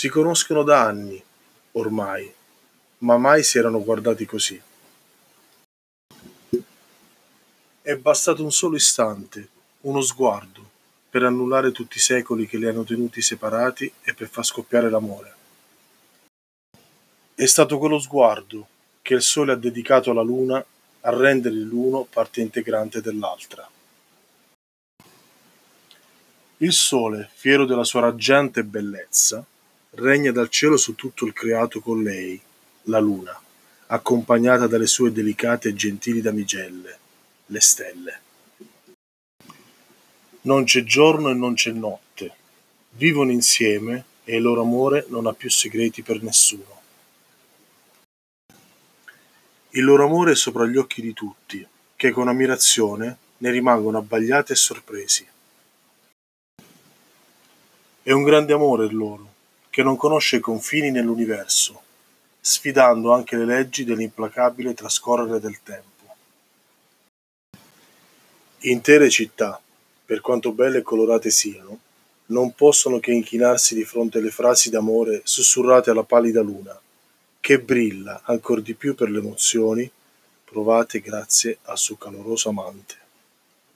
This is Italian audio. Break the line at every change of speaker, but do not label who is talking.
Si conoscono da anni, ormai, ma mai si erano guardati così. È bastato un solo istante, uno sguardo, per annullare tutti i secoli che li hanno tenuti separati e per far scoppiare l'amore. È stato quello sguardo che il sole ha dedicato alla luna a rendere l'uno parte integrante dell'altra. Il sole, fiero della sua raggiante bellezza, regna dal cielo su tutto il creato con lei, la luna, accompagnata dalle sue delicate e gentili damigelle, le stelle. Non c'è giorno e non c'è notte. Vivono insieme e il loro amore non ha più segreti per nessuno. Il loro amore è sopra gli occhi di tutti, che con ammirazione ne rimangono abbagliati e sorpresi. È un grande amore il loro, che non conosce confini nell'universo, sfidando anche le leggi dell'implacabile trascorrere del tempo. Intere città, per quanto belle e colorate siano, non possono che inchinarsi di fronte alle frasi d'amore sussurrate alla pallida luna, che brilla ancor di più per le emozioni provate grazie al suo caloroso amante.